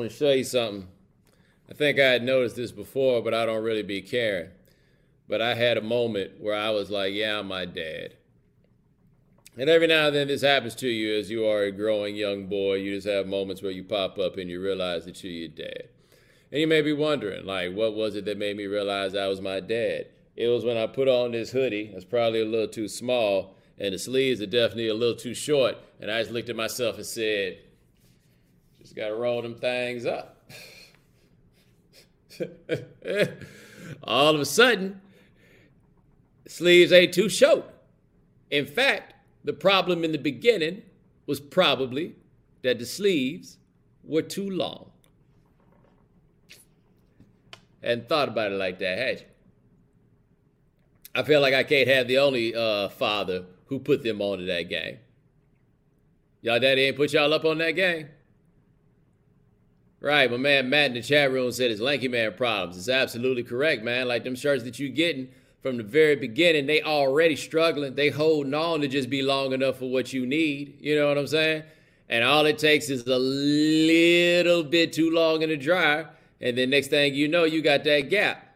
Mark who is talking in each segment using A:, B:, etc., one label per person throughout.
A: I want to show you something. I think I had noticed this before, but I don't really be caring. But I had a moment where I was like, yeah, I'm my dad. And every now and then this happens to you as you are a growing young boy. You just have moments where you pop up and you realize that you're your dad. And you may be wondering, like, what was it that made me realize I was my dad? It was when I put on this hoodie. It's probably a little too small, and the sleeves are definitely a little too short. And I just looked at myself and said, just got to roll them things up. All of a sudden, sleeves ain't too short. In fact, the problem in the beginning was probably that the sleeves were too long. Hadn't thought about it like that, had you? I feel like I can't have the only uh, father who put them onto that game. Y'all daddy ain't put y'all up on that game? Right, my man Matt in the chat room said it's lanky man problems. It's absolutely correct, man. Like them shirts that you getting from the very beginning, they already struggling. They holding on to just be long enough for what you need. You know what I'm saying? And all it takes is a little bit too long in the dryer, and then next thing you know, you got that gap.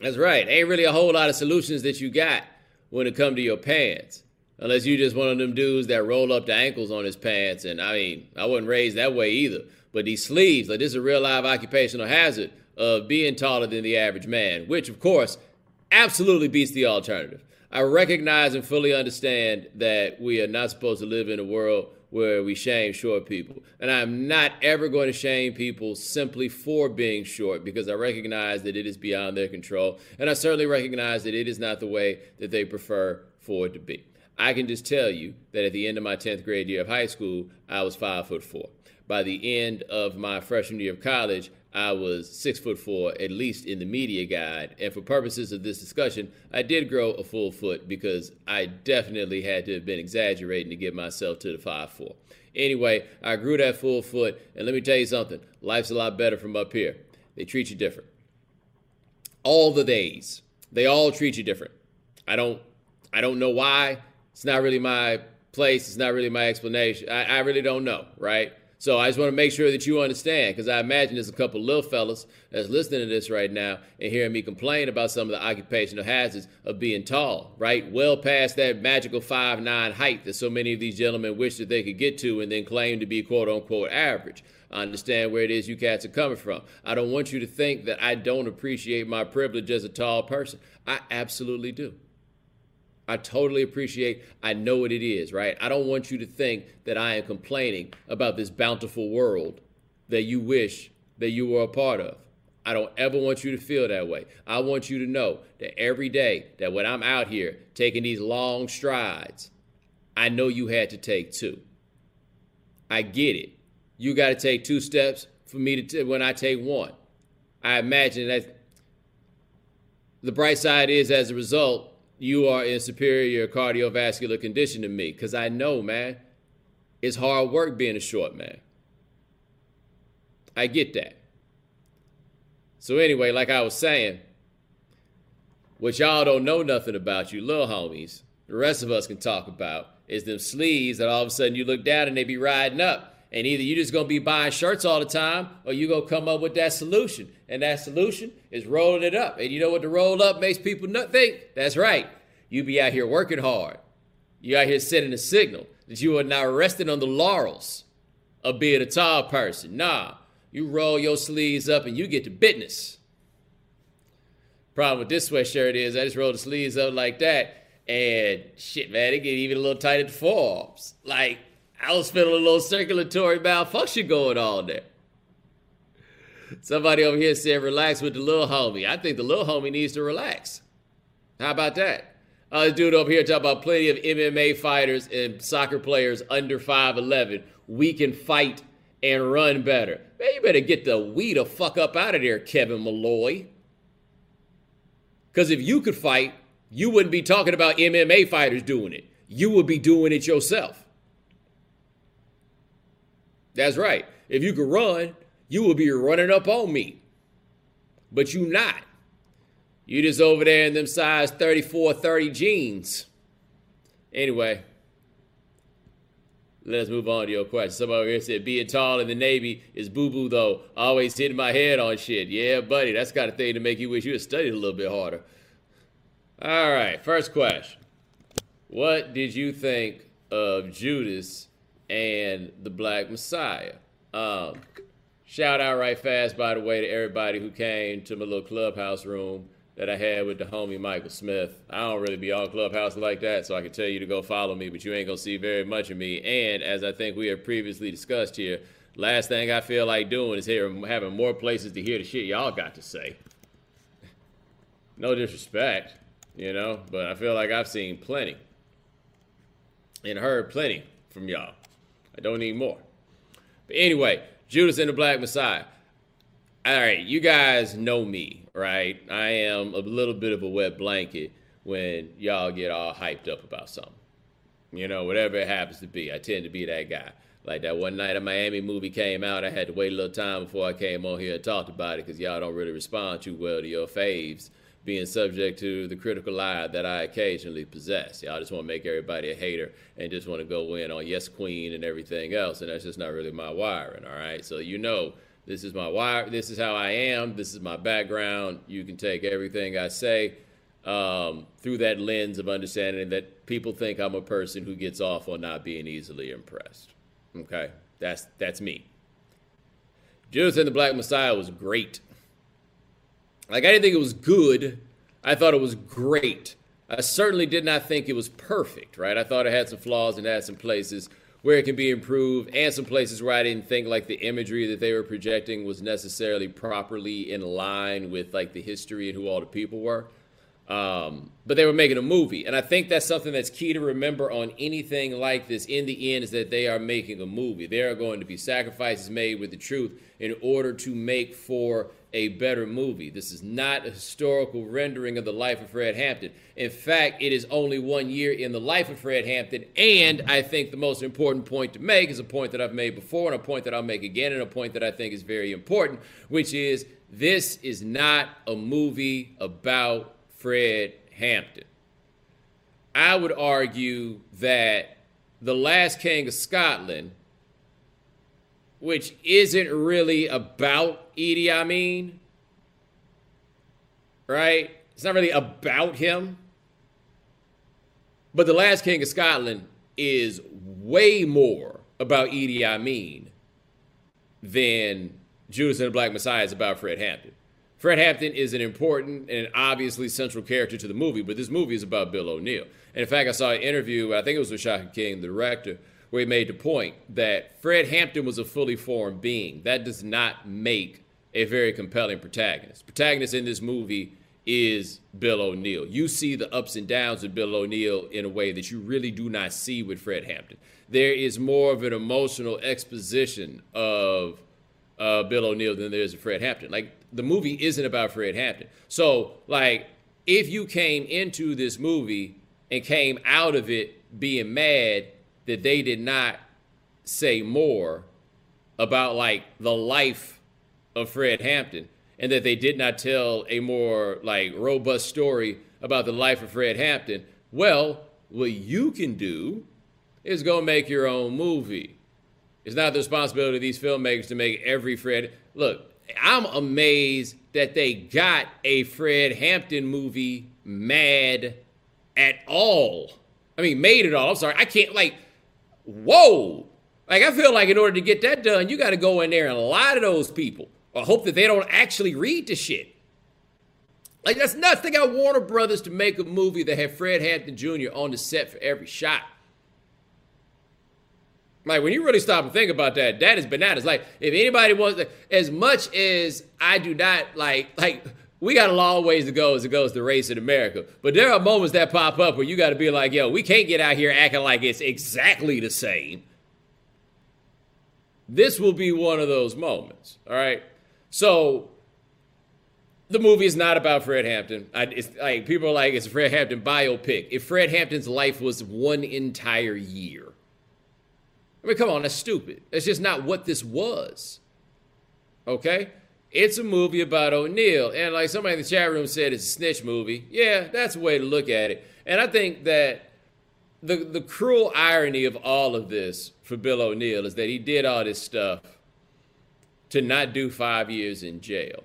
A: That's right. Ain't really a whole lot of solutions that you got when it come to your pants. Unless you just one of them dudes that roll up the ankles on his pants. And I mean, I wasn't raised that way either. But these sleeves, like this is a real live occupational hazard of being taller than the average man, which of course absolutely beats the alternative. I recognize and fully understand that we are not supposed to live in a world where we shame short people. And I'm not ever going to shame people simply for being short because I recognize that it is beyond their control. And I certainly recognize that it is not the way that they prefer for it to be. I can just tell you that at the end of my 10th grade year of high school, I was five foot four. By the end of my freshman year of college, I was six foot four, at least in the media guide. And for purposes of this discussion, I did grow a full foot because I definitely had to have been exaggerating to get myself to the five four. Anyway, I grew that full foot, and let me tell you something: life's a lot better from up here. They treat you different. All the days, they all treat you different. I don't, I don't know why. It's not really my place. It's not really my explanation. I, I really don't know, right? So I just want to make sure that you understand, because I imagine there's a couple of little fellas that's listening to this right now and hearing me complain about some of the occupational hazards of being tall, right? Well past that magical five nine height that so many of these gentlemen wish that they could get to and then claim to be quote unquote average. I understand where it is you cats are coming from. I don't want you to think that I don't appreciate my privilege as a tall person. I absolutely do. I totally appreciate, I know what it is, right? I don't want you to think that I am complaining about this bountiful world that you wish that you were a part of. I don't ever want you to feel that way. I want you to know that every day that when I'm out here taking these long strides, I know you had to take two. I get it. You got to take two steps for me to t- when I take one. I imagine that the bright side is as a result, you are in superior cardiovascular condition to me because I know, man, it's hard work being a short man. I get that. So, anyway, like I was saying, what y'all don't know nothing about, you little homies, the rest of us can talk about, is them sleeves that all of a sudden you look down and they be riding up. And either you're just gonna be buying shirts all the time, or you're gonna come up with that solution. And that solution is rolling it up. And you know what the roll up makes people not think? That's right. You be out here working hard. You out here sending a signal that you are not resting on the laurels of being a tall person. Nah, you roll your sleeves up and you get to business. Problem with this sweatshirt is I just roll the sleeves up like that, and shit, man, it get even a little tight at the forearms. Like I was feeling a little circulatory malfunction going on there. Somebody over here said, relax with the little homie. I think the little homie needs to relax. How about that? Uh, this dude over here talking about plenty of MMA fighters and soccer players under 5'11. We can fight and run better. Man, you better get the we the fuck up out of there, Kevin Malloy. Because if you could fight, you wouldn't be talking about MMA fighters doing it. You would be doing it yourself. That's right. If you could run, you would be running up on me. But you not. You just over there in them size 34, 30 jeans. Anyway, Let's move on to your question. Somebody here said, being tall in the Navy is boo boo, though. Always hitting my head on shit. Yeah, buddy, that's kind of thing to make you wish you had studied a little bit harder. All right, first question. What did you think of Judas and the Black Messiah? Um, shout out right fast, by the way, to everybody who came to my little clubhouse room that I had with the homie Michael Smith. I don't really be on Clubhouse like that, so I can tell you to go follow me, but you ain't gonna see very much of me. And as I think we have previously discussed here, last thing I feel like doing is here having more places to hear the shit y'all got to say. no disrespect, you know, but I feel like I've seen plenty and heard plenty from y'all. I don't need more. But anyway, Judas and the Black Messiah. All right, you guys know me, right? I am a little bit of a wet blanket when y'all get all hyped up about something. You know, whatever it happens to be, I tend to be that guy. Like that One Night in Miami movie came out, I had to wait a little time before I came on here and talked about it because y'all don't really respond too well to your faves being subject to the critical eye that I occasionally possess. Y'all just want to make everybody a hater and just want to go in on yes queen and everything else, and that's just not really my wiring. All right, so you know this is my wire. This is how I am. This is my background. You can take everything I say um, through that lens of understanding that people think I'm a person who gets off on not being easily impressed. Okay, that's that's me. Judas and the Black Messiah was great. Like I didn't think it was good. I thought it was great. I certainly did not think it was perfect. Right? I thought it had some flaws and had some places where it can be improved, and some places where I didn't think like the imagery that they were projecting was necessarily properly in line with like the history and who all the people were. Um, but they were making a movie, and I think that's something that's key to remember on anything like this. In the end, is that they are making a movie. There are going to be sacrifices made with the truth in order to make for a better movie. This is not a historical rendering of the life of Fred Hampton. In fact, it is only one year in the life of Fred Hampton. And I think the most important point to make is a point that I've made before, and a point that I'll make again, and a point that I think is very important, which is this is not a movie about Fred Hampton. I would argue that The Last King of Scotland which isn't really about Idi Amin, right? It's not really about him. But The Last King of Scotland is way more about Idi Amin than Judas and the Black Messiah is about Fred Hampton. Fred Hampton is an important and obviously central character to the movie, but this movie is about Bill O'Neal. And in fact, I saw an interview, I think it was with Shaka King, the director, where he made the point that Fred Hampton was a fully formed being. That does not make a very compelling protagonist. Protagonist in this movie is Bill O'Neal. You see the ups and downs of Bill O'Neal in a way that you really do not see with Fred Hampton. There is more of an emotional exposition of uh, Bill O'Neal than there is of Fred Hampton. Like the movie isn't about Fred Hampton. So like if you came into this movie and came out of it being mad that they did not say more about like the life of Fred Hampton and that they did not tell a more like robust story about the life of Fred Hampton, well, what you can do is go make your own movie. It's not the responsibility of these filmmakers to make every Fred. Look, I'm amazed that they got a Fred Hampton movie mad at all. I mean, made it all. I'm sorry. I can't, like, whoa. Like, I feel like in order to get that done, you got to go in there and lie to those people or hope that they don't actually read the shit. Like, that's nuts. They got Warner Brothers to make a movie that had Fred Hampton Jr. on the set for every shot. Like, when you really stop and think about that, that is bananas. Like, if anybody wants as much as I do not like, like, we got a long ways to go as it goes to race in America. But there are moments that pop up where you got to be like, yo, we can't get out here acting like it's exactly the same. This will be one of those moments. All right. So the movie is not about Fred Hampton. I, it's like people are like, it's a Fred Hampton biopic. If Fred Hampton's life was one entire year, I mean, come on, that's stupid. That's just not what this was. Okay? It's a movie about O'Neal. And like somebody in the chat room said, it's a snitch movie. Yeah, that's a way to look at it. And I think that the the cruel irony of all of this for Bill O'Neal is that he did all this stuff to not do five years in jail.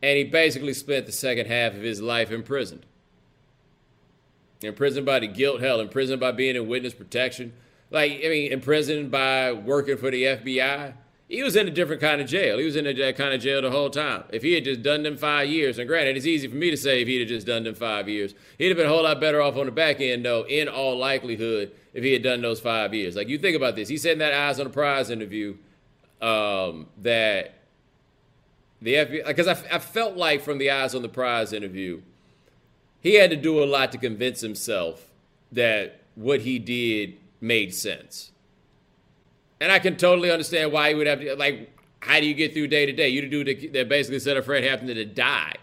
A: And he basically spent the second half of his life imprisoned. Imprisoned by the guilt, hell, imprisoned by being in witness protection. Like, I mean, imprisoned by working for the FBI. He was in a different kind of jail. He was in that kind of jail the whole time. If he had just done them five years, and granted, it's easy for me to say if he'd have just done them five years, he'd have been a whole lot better off on the back end, though, in all likelihood, if he had done those five years. Like, you think about this. He said in that Eyes on the Prize interview um, that the FBI, because I, I felt like from the Eyes on the Prize interview, he had to do a lot to convince himself that what he did made sense. And I can totally understand why he would have to, like, how do you get through day to day? You do that basically said a friend happened to die.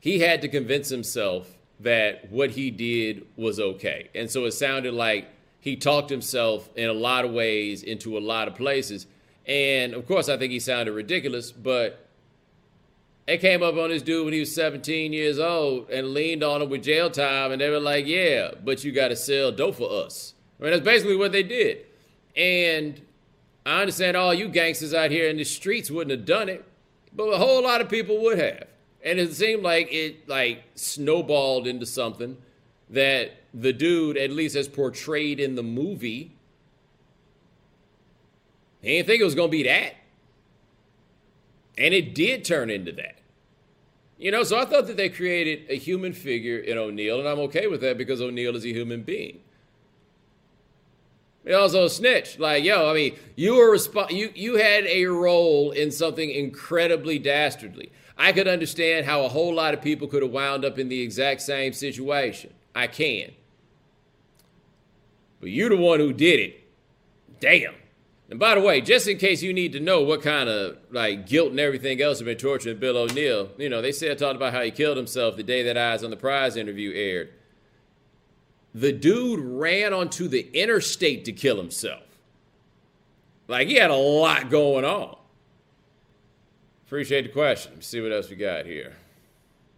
A: He had to convince himself that what he did was okay. And so it sounded like he talked himself in a lot of ways into a lot of places. And of course, I think he sounded ridiculous, but they came up on this dude when he was 17 years old and leaned on him with jail time. And they were like, yeah, but you got to sell dope for us. I mean, that's basically what they did. And I understand all you gangsters out here in the streets wouldn't have done it, but a whole lot of people would have. And it seemed like it like snowballed into something that the dude, at least as portrayed in the movie, he didn't think it was gonna be that. And it did turn into that. You know, so I thought that they created a human figure in O'Neal, and I'm okay with that because O'Neal is a human being. He also snitched. Like, yo, I mean, you were resp- you you had a role in something incredibly dastardly. I could understand how a whole lot of people could have wound up in the exact same situation. I can. But you're the one who did it. Damn. And by the way, just in case you need to know what kind of like guilt and everything else have been torturing Bill O'Neal, you know, they said talked about how he killed himself the day that Eyes on the Prize interview aired. The dude ran onto the interstate to kill himself. Like he had a lot going on. Appreciate the question. Let's see what else we got here.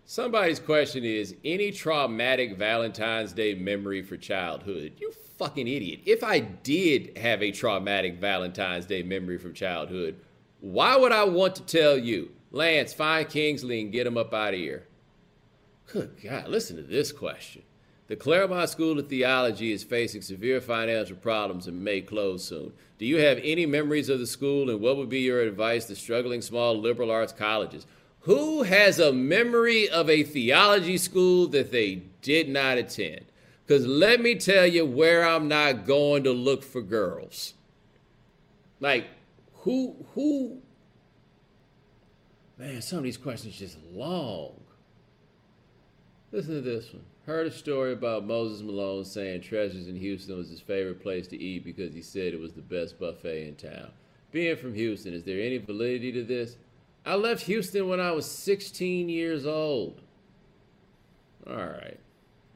A: Somebody's question is any traumatic Valentine's Day memory for childhood? You fucking idiot. If I did have a traumatic Valentine's Day memory from childhood, why would I want to tell you? Lance, find Kingsley and get him up out of here. Good God, listen to this question. The Claremont School of Theology is facing severe financial problems and may close soon. Do you have any memories of the school, and what would be your advice to struggling small liberal arts colleges? Who has a memory of a theology school that they did not attend? Because let me tell you where I'm not going to look for girls. Like, who, who, man, some of these questions just long. Listen to this one. Heard a story about Moses Malone saying Treasures in Houston was his favorite place to eat because he said it was the best buffet in town. Being from Houston, is there any validity to this? I left Houston when I was 16 years old. All right.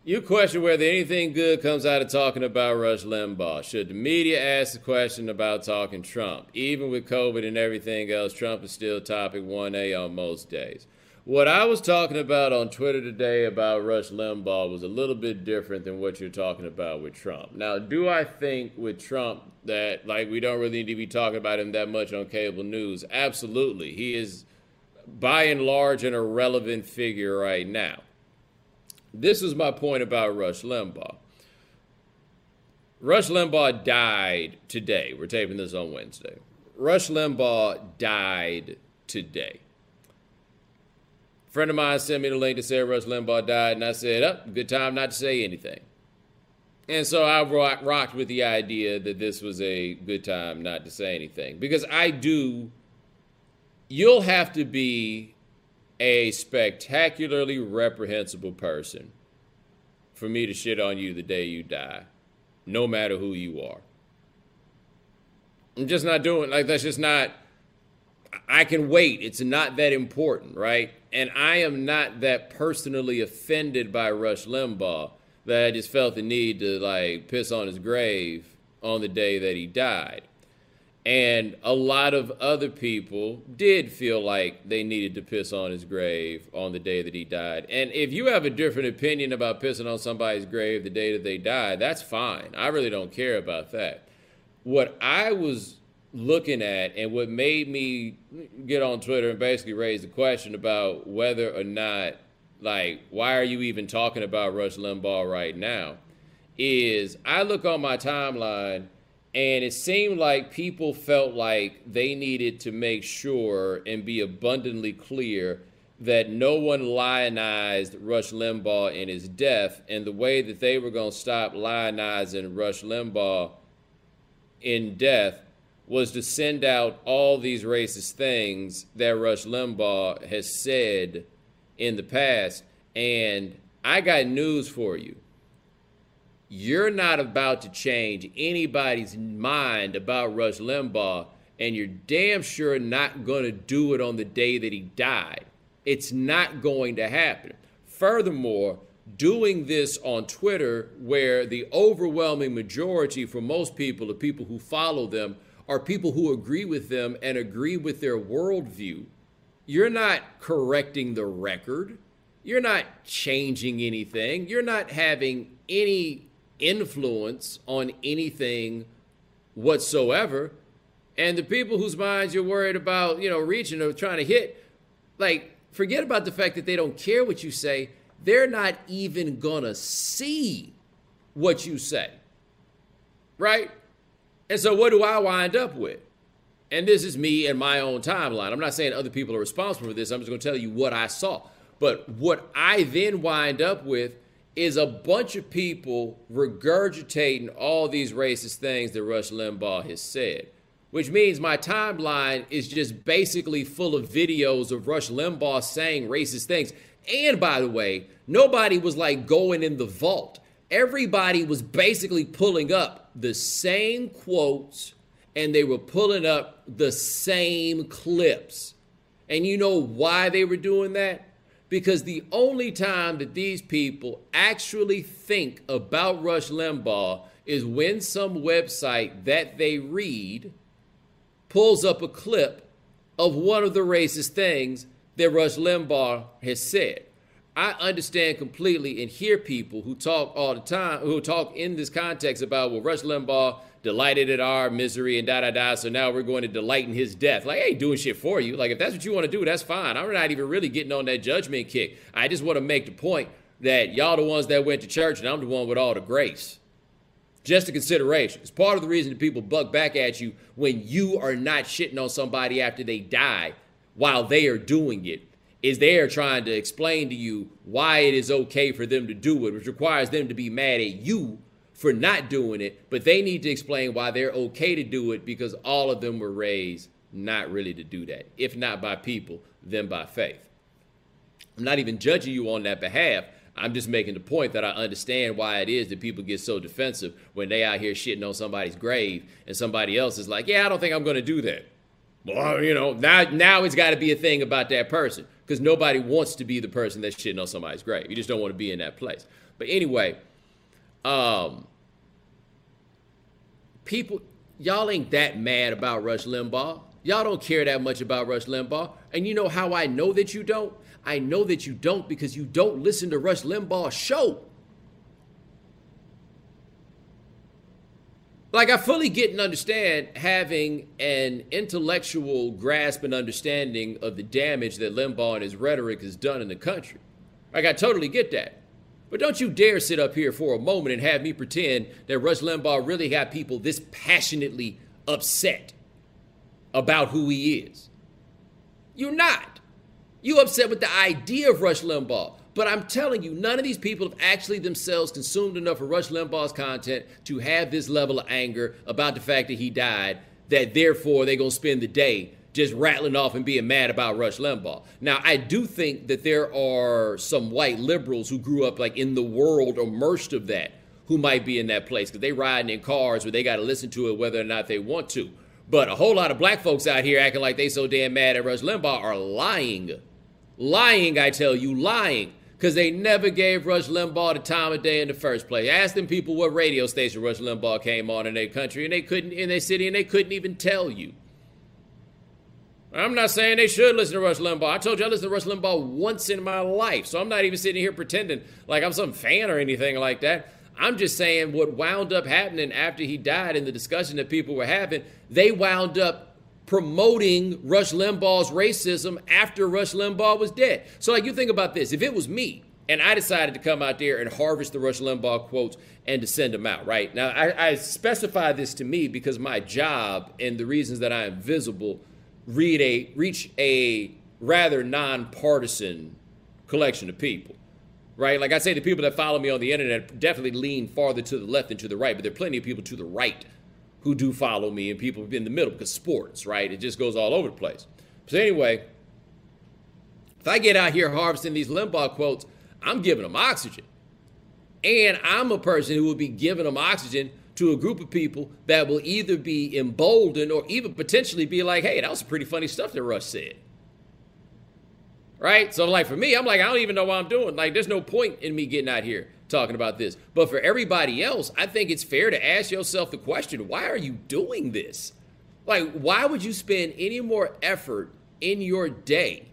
A: You question whether anything good comes out of talking about Rush Limbaugh. Should the media ask the question about talking Trump? Even with COVID and everything else, Trump is still topic 1A on most days. What I was talking about on Twitter today about Rush Limbaugh was a little bit different than what you're talking about with Trump. Now, do I think with Trump that like we don't really need to be talking about him that much on cable news? Absolutely. He is by and large an irrelevant figure right now. This is my point about Rush Limbaugh. Rush Limbaugh died today. We're taping this on Wednesday. Rush Limbaugh died today friend of mine sent me the link to say Rush Limbaugh died, and I said, "Up, oh, good time not to say anything." And so I rock, rocked with the idea that this was a good time not to say anything because I do. You'll have to be a spectacularly reprehensible person for me to shit on you the day you die, no matter who you are. I'm just not doing like that's just not. I can wait. It's not that important, right? And I am not that personally offended by Rush Limbaugh that I just felt the need to like piss on his grave on the day that he died. And a lot of other people did feel like they needed to piss on his grave on the day that he died. And if you have a different opinion about pissing on somebody's grave the day that they died, that's fine. I really don't care about that. What I was looking at and what made me get on Twitter and basically raise the question about whether or not, like, why are you even talking about Rush Limbaugh right now? Is I look on my timeline and it seemed like people felt like they needed to make sure and be abundantly clear that no one lionized Rush Limbaugh in his death. And the way that they were going to stop lionizing Rush Limbaugh in death was to send out all these racist things that Rush Limbaugh has said in the past. And I got news for you you're not about to change anybody's mind about Rush Limbaugh, and you're damn sure not going to do it on the day that he died. It's not going to happen. Furthermore, doing this on Twitter, where the overwhelming majority for most people, the people who follow them, are people who agree with them and agree with their worldview, you're not correcting the record. You're not changing anything. You're not having any influence on anything whatsoever. And the people whose minds you're worried about, you know, reaching or trying to hit, like, forget about the fact that they don't care what you say. They're not even gonna see what you say. Right? And so what do I wind up with? And this is me and my own timeline. I'm not saying other people are responsible for this. I'm just going to tell you what I saw. But what I then wind up with is a bunch of people regurgitating all these racist things that Rush Limbaugh has said, which means my timeline is just basically full of videos of Rush Limbaugh saying racist things. And by the way, nobody was like going in the vault. Everybody was basically pulling up the same quotes and they were pulling up the same clips. And you know why they were doing that? because the only time that these people actually think about Rush Limbaugh is when some website that they read pulls up a clip of one of the racist things that Rush Limbaugh has said. I understand completely and hear people who talk all the time, who talk in this context about, well, Rush Limbaugh delighted at our misery and da da da. So now we're going to delight in his death. Like, I ain't doing shit for you. Like, if that's what you want to do, that's fine. I'm not even really getting on that judgment kick. I just want to make the point that y'all the ones that went to church and I'm the one with all the grace. Just a consideration. It's part of the reason that people buck back at you when you are not shitting on somebody after they die while they are doing it. Is they are trying to explain to you why it is okay for them to do it, which requires them to be mad at you for not doing it, but they need to explain why they're okay to do it because all of them were raised not really to do that. If not by people, then by faith. I'm not even judging you on that behalf. I'm just making the point that I understand why it is that people get so defensive when they out here shitting on somebody's grave and somebody else is like, "Yeah, I don't think I'm going to do that." Well, you know, now now it's got to be a thing about that person because nobody wants to be the person that's shitting on somebody's grave. You just don't want to be in that place. But anyway, um, people, y'all ain't that mad about Rush Limbaugh. Y'all don't care that much about Rush Limbaugh. And you know how I know that you don't? I know that you don't because you don't listen to Rush Limbaugh's show. Like, I fully get and understand having an intellectual grasp and understanding of the damage that Limbaugh and his rhetoric has done in the country. Like, I totally get that. But don't you dare sit up here for a moment and have me pretend that Rush Limbaugh really got people this passionately upset about who he is. You're not. You upset with the idea of Rush Limbaugh. But I'm telling you, none of these people have actually themselves consumed enough of Rush Limbaugh's content to have this level of anger about the fact that he died, that therefore they're going to spend the day just rattling off and being mad about Rush Limbaugh. Now, I do think that there are some white liberals who grew up like in the world immersed of that who might be in that place because they riding in cars where they got to listen to it whether or not they want to. But a whole lot of black folks out here acting like they so damn mad at Rush Limbaugh are lying. Lying, I tell you, lying. Because they never gave Rush Limbaugh the time of day in the first place. Ask them people what radio station Rush Limbaugh came on in their country, and they couldn't in their city, and they couldn't even tell you. I'm not saying they should listen to Rush Limbaugh. I told you I listened to Rush Limbaugh once in my life, so I'm not even sitting here pretending like I'm some fan or anything like that. I'm just saying what wound up happening after he died in the discussion that people were having, they wound up promoting Rush Limbaugh's racism after Rush Limbaugh was dead. So, like, you think about this if it was me and I decided to come out there and harvest the Rush Limbaugh quotes and to send them out, right? Now, I, I specify this to me because my job and the reasons that I am visible read a, reach a rather nonpartisan collection of people right? Like I say, the people that follow me on the internet definitely lean farther to the left than to the right, but there are plenty of people to the right who do follow me and people in the middle because sports, right? It just goes all over the place. So anyway, if I get out here harvesting these Limbaugh quotes, I'm giving them oxygen. And I'm a person who will be giving them oxygen to a group of people that will either be emboldened or even potentially be like, hey, that was pretty funny stuff that Rush said right? So, like for me, I'm like, I don't even know what I'm doing. Like, there's no point in me getting out here talking about this. But for everybody else, I think it's fair to ask yourself the question why are you doing this? Like, why would you spend any more effort in your day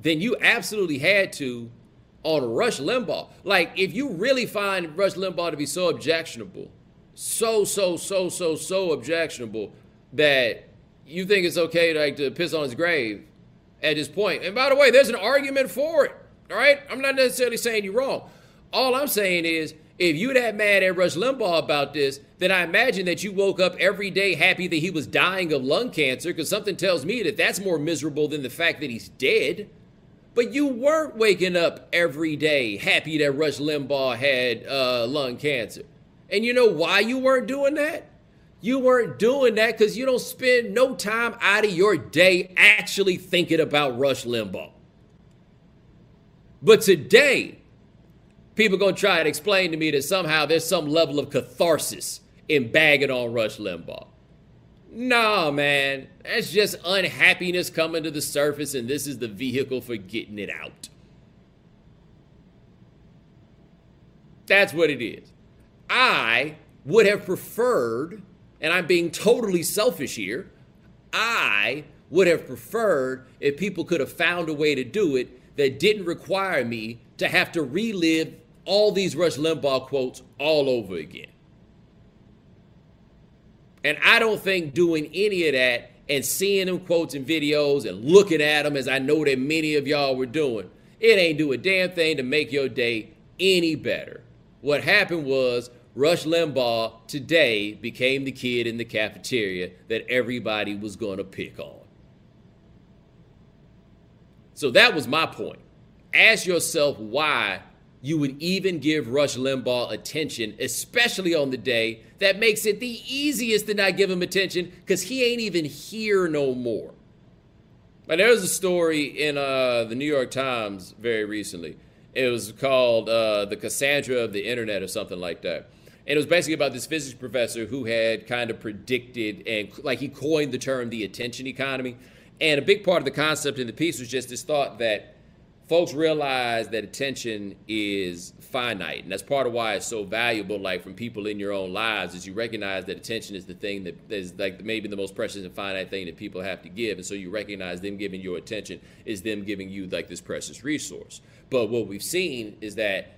A: than you absolutely had to on Rush Limbaugh? Like, if you really find Rush Limbaugh to be so objectionable, so, so, so, so, so objectionable that you think it's okay to, like, to piss on his grave at this point. And by the way, there's an argument for it. All right? I'm not necessarily saying you're wrong. All I'm saying is, if you're that mad at Rush Limbaugh about this, then I imagine that you woke up every day happy that he was dying of lung cancer, because something tells me that that's more miserable than the fact that he's dead. But you weren't waking up every day happy that Rush Limbaugh had uh, lung cancer. And you know why you weren't doing that? You weren't doing that because you don't spend no time out of your day actually thinking about Rush Limbaugh. But today, people to try and explain to me that somehow there's some level of catharsis in bagging on Rush Limbaugh. Nah, man. That's just unhappiness coming to the surface, and this is the vehicle for getting it out. That's what it is. I would have preferred and I'm being totally selfish here, I would have preferred if people could have found a way to do it that didn't require me to have to relive all these Rush Limbaugh quotes all over again. And I don't think doing any of that and seeing them quotes and videos and looking at them as I know that many of y'all were doing, it ain't do a damn thing to make your day any better. What happened was Rush Limbaugh today became the kid in the cafeteria that everybody was going to pick on. So that was my point. Ask yourself why you would even give Rush Limbaugh attention, especially on the day that makes it the easiest to not give him attention because he ain't even here no more. But there was a story in uh, the New York Times very recently. It was called uh, The Cassandra of the Internet or something like that and it was basically about this physics professor who had kind of predicted and like he coined the term the attention economy. And a big part of the concept in the piece was just this thought that folks realize that attention is finite and that's part of why it's so valuable like from people in your own lives is you recognize that attention is the thing that is like maybe the most precious and finite thing that people have to give and so you recognize them giving your attention is them giving you like this precious resource but what we've seen is that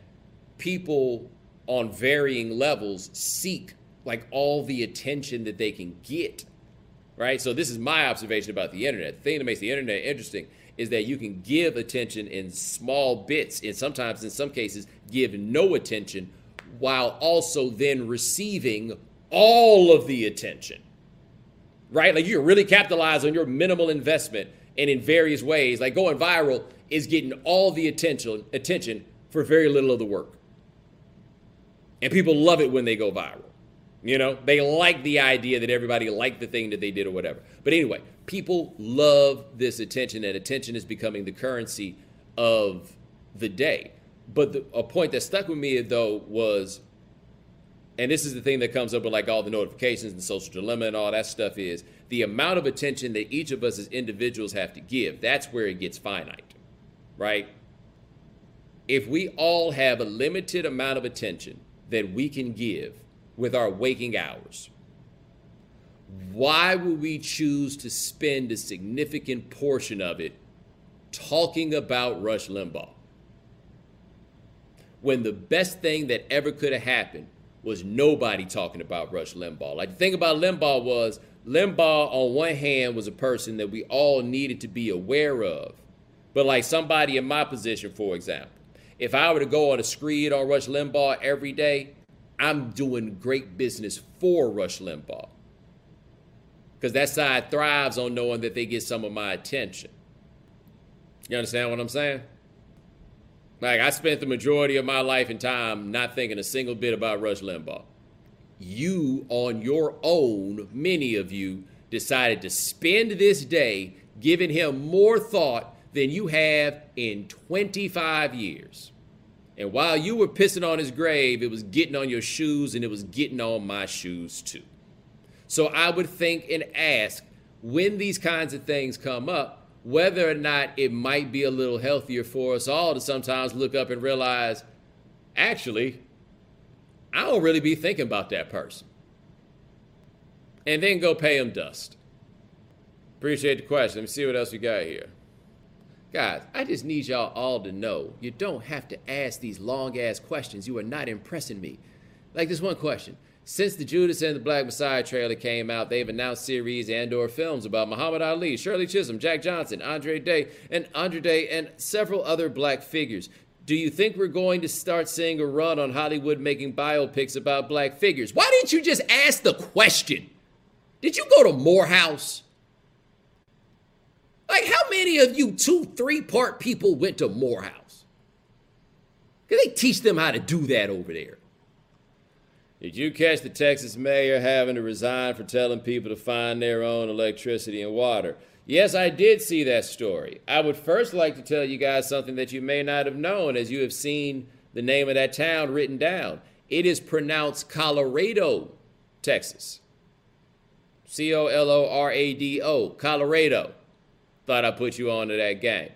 A: people on varying levels seek like all the attention that they can get. Right? So this is my observation about the internet. The thing that makes the internet interesting is that you can give attention in small bits and sometimes in some cases give no attention while also then receiving all of the attention. Right? Like you can really capitalize on your minimal investment and in various ways. Like going viral is getting all the attention attention for very little of the work. And people love it when they go viral. You know, they like the idea that everybody liked the thing that they did or whatever. But anyway, people love this attention, and attention is becoming the currency of the day. But the, a point that stuck with me, though, was, and this is the thing that comes up with like all the notifications and social dilemma and all that stuff is the amount of attention that each of us as individuals have to give. That's where it gets finite, right? if we all have a limited amount of attention that we can give with our waking hours, why would we choose to spend a significant portion of it talking about Rush Limbaugh? When the best thing that ever could have happened was nobody talking about Rush Limbaugh. Like the thing about Limbaugh was Limbaugh, on one hand, was a person that we all needed to be aware of. But like somebody in my position, for example, if I were to go on a screed on Rush Limbaugh every day, I'm doing great business for Rush Limbaugh. Because that side thrives on knowing that they get some of my attention. You understand what I'm saying? Like, I spent the majority of my life and time not thinking a single bit about Rush Limbaugh. You, on your own, many of you, decided to spend this day giving him more thought than you have in 25 years. And while you were pissing on his grave, it was getting on your shoes and it was getting on my shoes too. So I would think and ask when these kinds of things come up, whether or not it might be a little healthier for us all to sometimes look up and realize, actually, I don't really be thinking about that person. And then go pay him dust. Appreciate the question. Let me see what else we got here. Guys, I just need y'all all to know you don't have to ask these long ass questions. You are not impressing me. Like this one question. Since the Judas and the Black Messiah trailer came out, they've announced series and or films about Muhammad Ali, Shirley Chisholm, Jack Johnson, Andra Day, and Andra Day, and several other black figures. Do you think we're going to start seeing a run on Hollywood making biopics about black figures? Why didn't you just ask the question? Did you go to Morehouse? Like, how many of you two, three part people went to Morehouse? Because they teach them how to do that over there. Did you catch the Texas mayor having to resign for telling people to find their own electricity and water? Yes, I did see that story. I would first like to tell you guys something that you may not have known as you have seen the name of that town written down. It is pronounced Colorado, Texas. C O L O R A D O, Colorado. Thought I'd put you on to that game.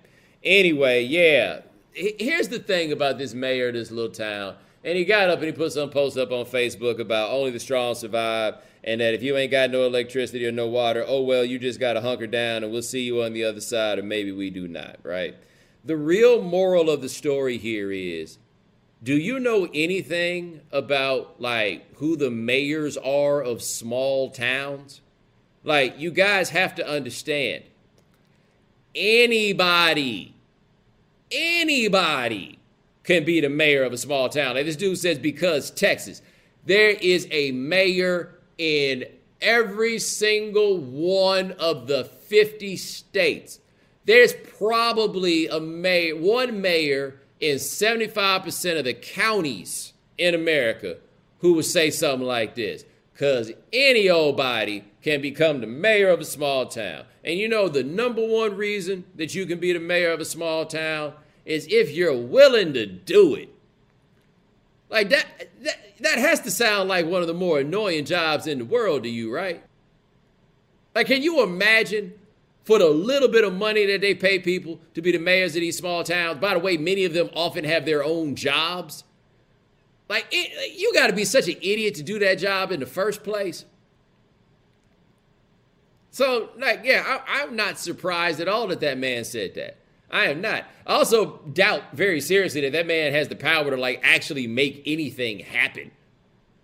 A: Anyway, yeah. Here's the thing about this mayor of this little town and he got up and he put some post up on Facebook about only the strong survive and that if you ain't got no electricity or no water, oh well, you just got to hunker down and we'll see you on the other side, or maybe we do not, right? The real moral of the story here is do you know anything about like who the mayors are of small towns? Like, you guys have to understand anybody, anybody can be the mayor of a small town. And this dude says, because Texas, there is a mayor in every single one of the 50 states. There's probably a mayor, one mayor in 75% of the counties in America who would say something like this. Because any old body can become the mayor of a small town. And you know the number one reason that you can be the mayor of a small town is if you're willing to do it. Like that, that, that has to sound like one of the more annoying jobs in the world to you, right? Like, can you imagine for the little bit of money that they pay people to be the mayors of these small towns? By the way, many of them often have their own jobs. Like, it, you got to be such an idiot to do that job in the first place. So, like, yeah, I, I'm not surprised at all that that man said that. I am not. I also doubt very seriously that that man has the power to like actually make anything happen.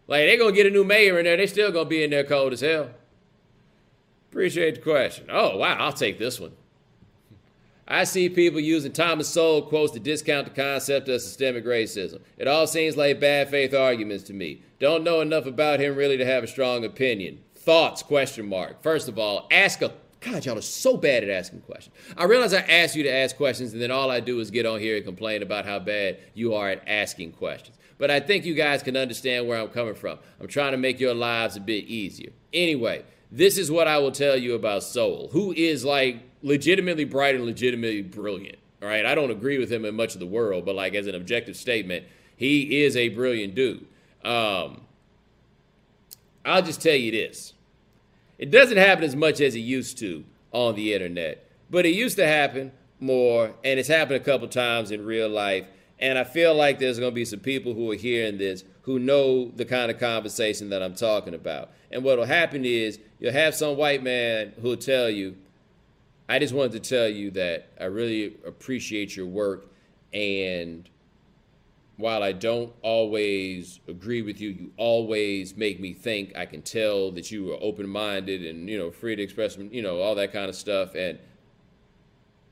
A: Like they're gonna get a new mayor in there, they're still gonna be in there cold as hell. Appreciate the question. Oh wow, I'll take this one. I see people using Thomas Sowell quotes to discount the concept of systemic racism. It all seems like bad faith arguments to me. Don't know enough about him really to have a strong opinion. Thoughts? Question mark. First of all, ask a God, y'all are so bad at asking questions. I realize I ask you to ask questions, and then all I do is get on here and complain about how bad you are at asking questions. But I think you guys can understand where I'm coming from. I'm trying to make your lives a bit easier. Anyway, this is what I will tell you about Sowell, who is like legitimately bright and legitimately brilliant. All right, I don't agree with him in much of the world, but like as an objective statement, he is a brilliant dude. Um, I'll just tell you this it doesn't happen as much as it used to on the internet, but it used to happen more, and it's happened a couple times in real life. And I feel like there's going to be some people who are hearing this who know the kind of conversation that I'm talking about. And what will happen is you'll have some white man who'll tell you, I just wanted to tell you that I really appreciate your work. And while I don't always agree with you, you always make me think. I can tell that you are open minded and, you know, free to express, you know, all that kind of stuff. And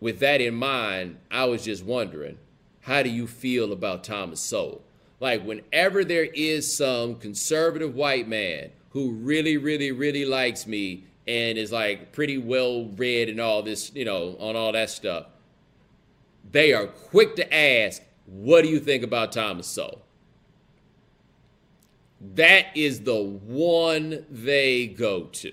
A: with that in mind, I was just wondering, how do you feel about Thomas Sowell? Like, whenever there is some conservative white man who really, really, really likes me and is like pretty well read and all this, you know, on all that stuff, they are quick to ask, What do you think about Thomas Sowell? That is the one they go to.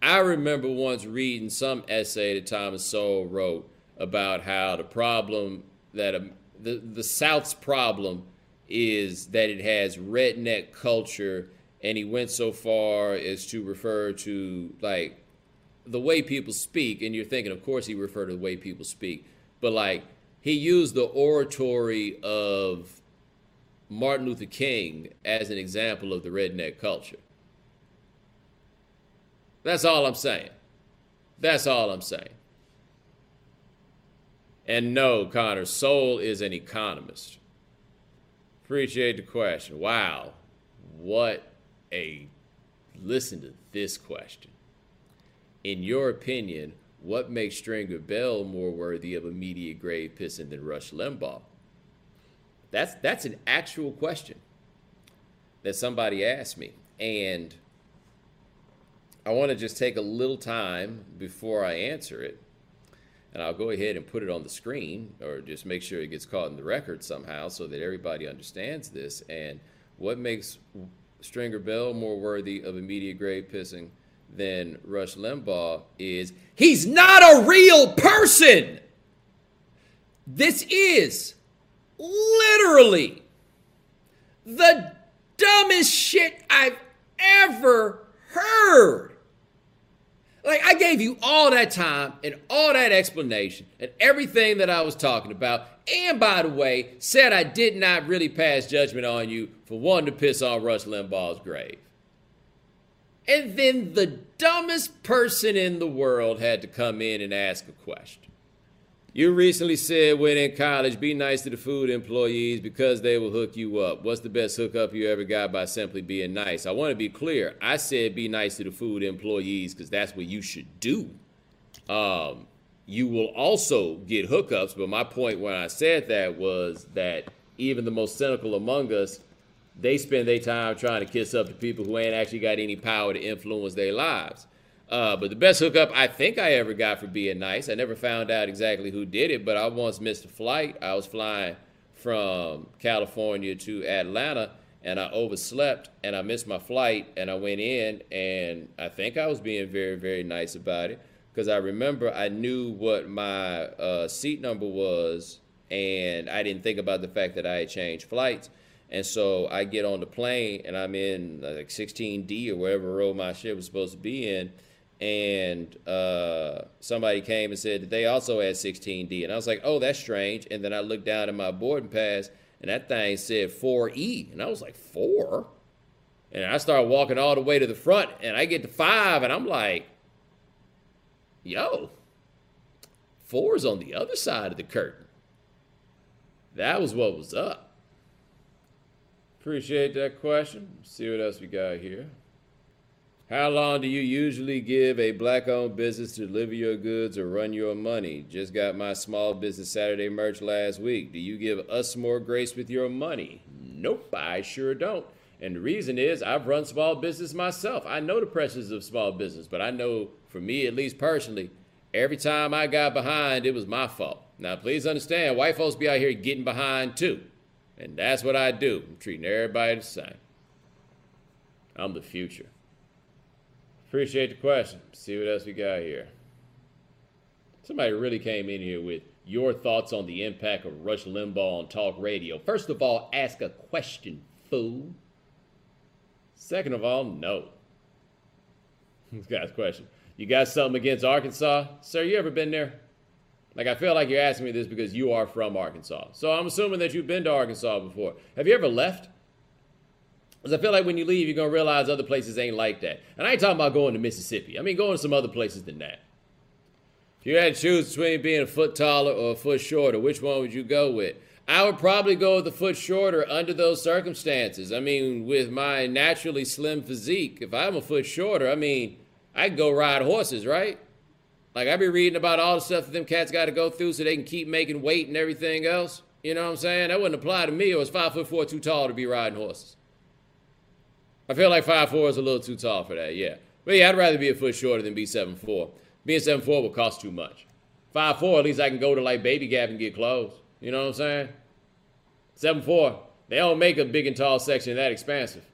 A: I remember once reading some essay that Thomas Sowell wrote about how the problem that um, the the South's problem is that it has redneck culture, and he went so far as to refer to like the way people speak. And you're thinking, of course, he referred to the way people speak, but like he used the oratory of Martin Luther King as an example of the redneck culture. That's all I'm saying. That's all I'm saying. And no, Connor, Sowell is an economist. Appreciate the question. Wow. What a. Listen to this question. In your opinion, what makes Stringer Bell more worthy of immediate grave pissing than Rush Limbaugh? That's that's an actual question that somebody asked me. And I want to just take a little time before I answer it and I'll go ahead and put it on the screen or just make sure it gets caught in the record somehow so that everybody understands this. And what makes Stringer Bell more worthy of immediate grave pissing than Rush Limbaugh is he's not a real person. This is literally the dumbest shit I've ever heard. Like I gave you all that time and all that explanation and everything that I was talking about. And by the way, said I did not really pass judgment on you for wanting to piss on Rush Limbaugh's grave. And then the dumbest person in the world had to come in and ask a question. You recently said when in college, be nice to the food employees because they will hook you up. What's the best hookup you ever got by simply being nice? I want to be clear. I said be nice to the food employees because that's what you should do. Um, you will also get hookups, but my point when I said that was that even the most cynical among us, they spend their time trying to kiss up to people who ain't actually got any power to influence their lives. Uh, but the best hookup I think I ever got for being nice, I never found out exactly who did it, but I once missed a flight. I was flying from California to Atlanta and I overslept and I missed my flight and I went in and I think I was being very, very nice about it because I remember I knew what my uh, seat number was and I didn't think about the fact that I had changed flights. And so I get on the plane and I'm in like 16D or wherever row my ship was supposed to be in and uh, somebody came and said that they also had 16D. And I was like, oh, that's strange. And then I looked down at my boarding pass, and that thing said 4E. And I was like, 4? And I started walking all the way to the front, and I get to 5, and I'm like, yo, 4 is on the other side of the curtain. That was what was up. Appreciate that question. See what else we got here. How long do you usually give a black owned business to deliver your goods or run your money? Just got my small business Saturday merch last week. Do you give us more grace with your money? Nope, I sure don't. And the reason is I've run small business myself. I know the pressures of small business, but I know for me, at least personally, every time I got behind, it was my fault. Now, please understand, white folks be out here getting behind too. And that's what I do. I'm treating everybody the same. I'm the future. Appreciate the question. See what else we got here. Somebody really came in here with your thoughts on the impact of Rush Limbaugh on talk radio. First of all, ask a question, fool. Second of all, no. This guy's question. You got something against Arkansas? Sir, you ever been there? Like I feel like you're asking me this because you are from Arkansas. So I'm assuming that you've been to Arkansas before. Have you ever left? Because I feel like when you leave, you're gonna realize other places ain't like that. And I ain't talking about going to Mississippi. I mean going to some other places than that. If you had to choose between being a foot taller or a foot shorter, which one would you go with? I would probably go with the foot shorter under those circumstances. I mean, with my naturally slim physique, if I'm a foot shorter, I mean, I go ride horses, right? Like I be reading about all the stuff that them cats got to go through so they can keep making weight and everything else. You know what I'm saying? That wouldn't apply to me. It was five foot four too tall to be riding horses. I feel like five four is a little too tall for that. Yeah, but yeah, I'd rather be a foot shorter than be seven four. Being seven four would cost too much. Five four, at least I can go to like Baby Gap and get clothes. You know what I'm saying? Seven four, they don't make a big and tall section that expansive.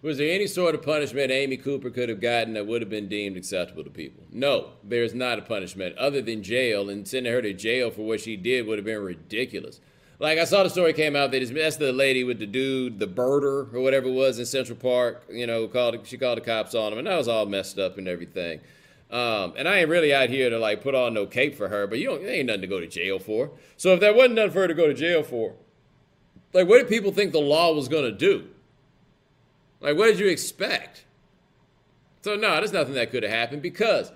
A: Was there any sort of punishment Amy Cooper could have gotten that would have been deemed acceptable to people? No, there's not a punishment other than jail, and sending her to jail for what she did would have been ridiculous. Like I saw the story came out that it's, that's the lady with the dude, the birder or whatever it was in Central Park. You know, called she called the cops on him, and that was all messed up and everything. Um, and I ain't really out here to like put on no cape for her, but you don't, ain't nothing to go to jail for. So if there wasn't nothing for her to go to jail for, like what did people think the law was gonna do? Like what did you expect? So no, there's nothing that could have happened because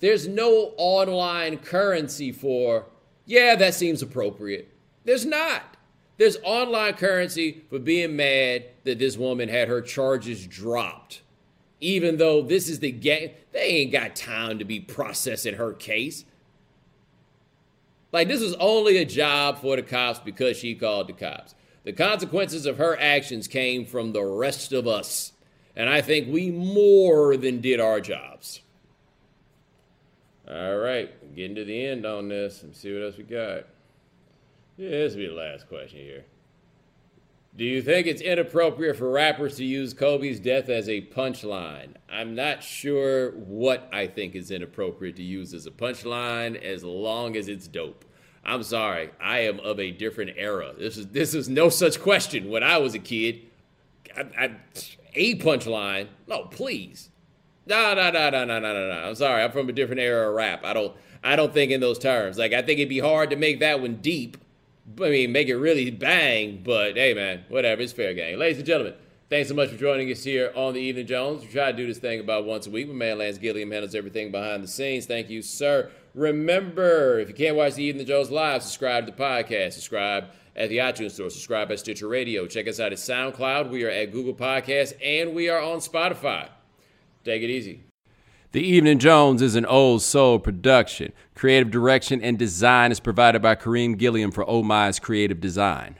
A: there's no online currency for. Yeah, that seems appropriate. There's not. There's online currency for being mad that this woman had her charges dropped. Even though this is the game, they ain't got time to be processing her case. Like, this was only a job for the cops because she called the cops. The consequences of her actions came from the rest of us. And I think we more than did our jobs. All right, getting to the end on this. Let's see what else we got. Yeah, this will be the last question here. Do you think it's inappropriate for rappers to use Kobe's death as a punchline? I'm not sure what I think is inappropriate to use as a punchline as long as it's dope. I'm sorry, I am of a different era. This is this is no such question. When I was a kid, I, I, a punchline? No, please. No, no, no, no, no, no, no, no. I'm sorry. I'm from a different era of rap. I don't I don't think in those terms. Like I think it'd be hard to make that one deep I mean, make it really bang, but hey, man, whatever. It's fair game. Ladies and gentlemen, thanks so much for joining us here on the Evening Jones. We try to do this thing about once a week. My man Lance Gilliam handles everything behind the scenes. Thank you, sir. Remember, if you can't watch the Evening Jones live, subscribe to the podcast. Subscribe at the iTunes Store. Subscribe at Stitcher Radio. Check us out at SoundCloud. We are at Google Podcasts, and we are on Spotify. Take it easy. The Evening Jones is an old soul production. Creative direction and design is provided by Kareem Gilliam for Oh My's Creative Design.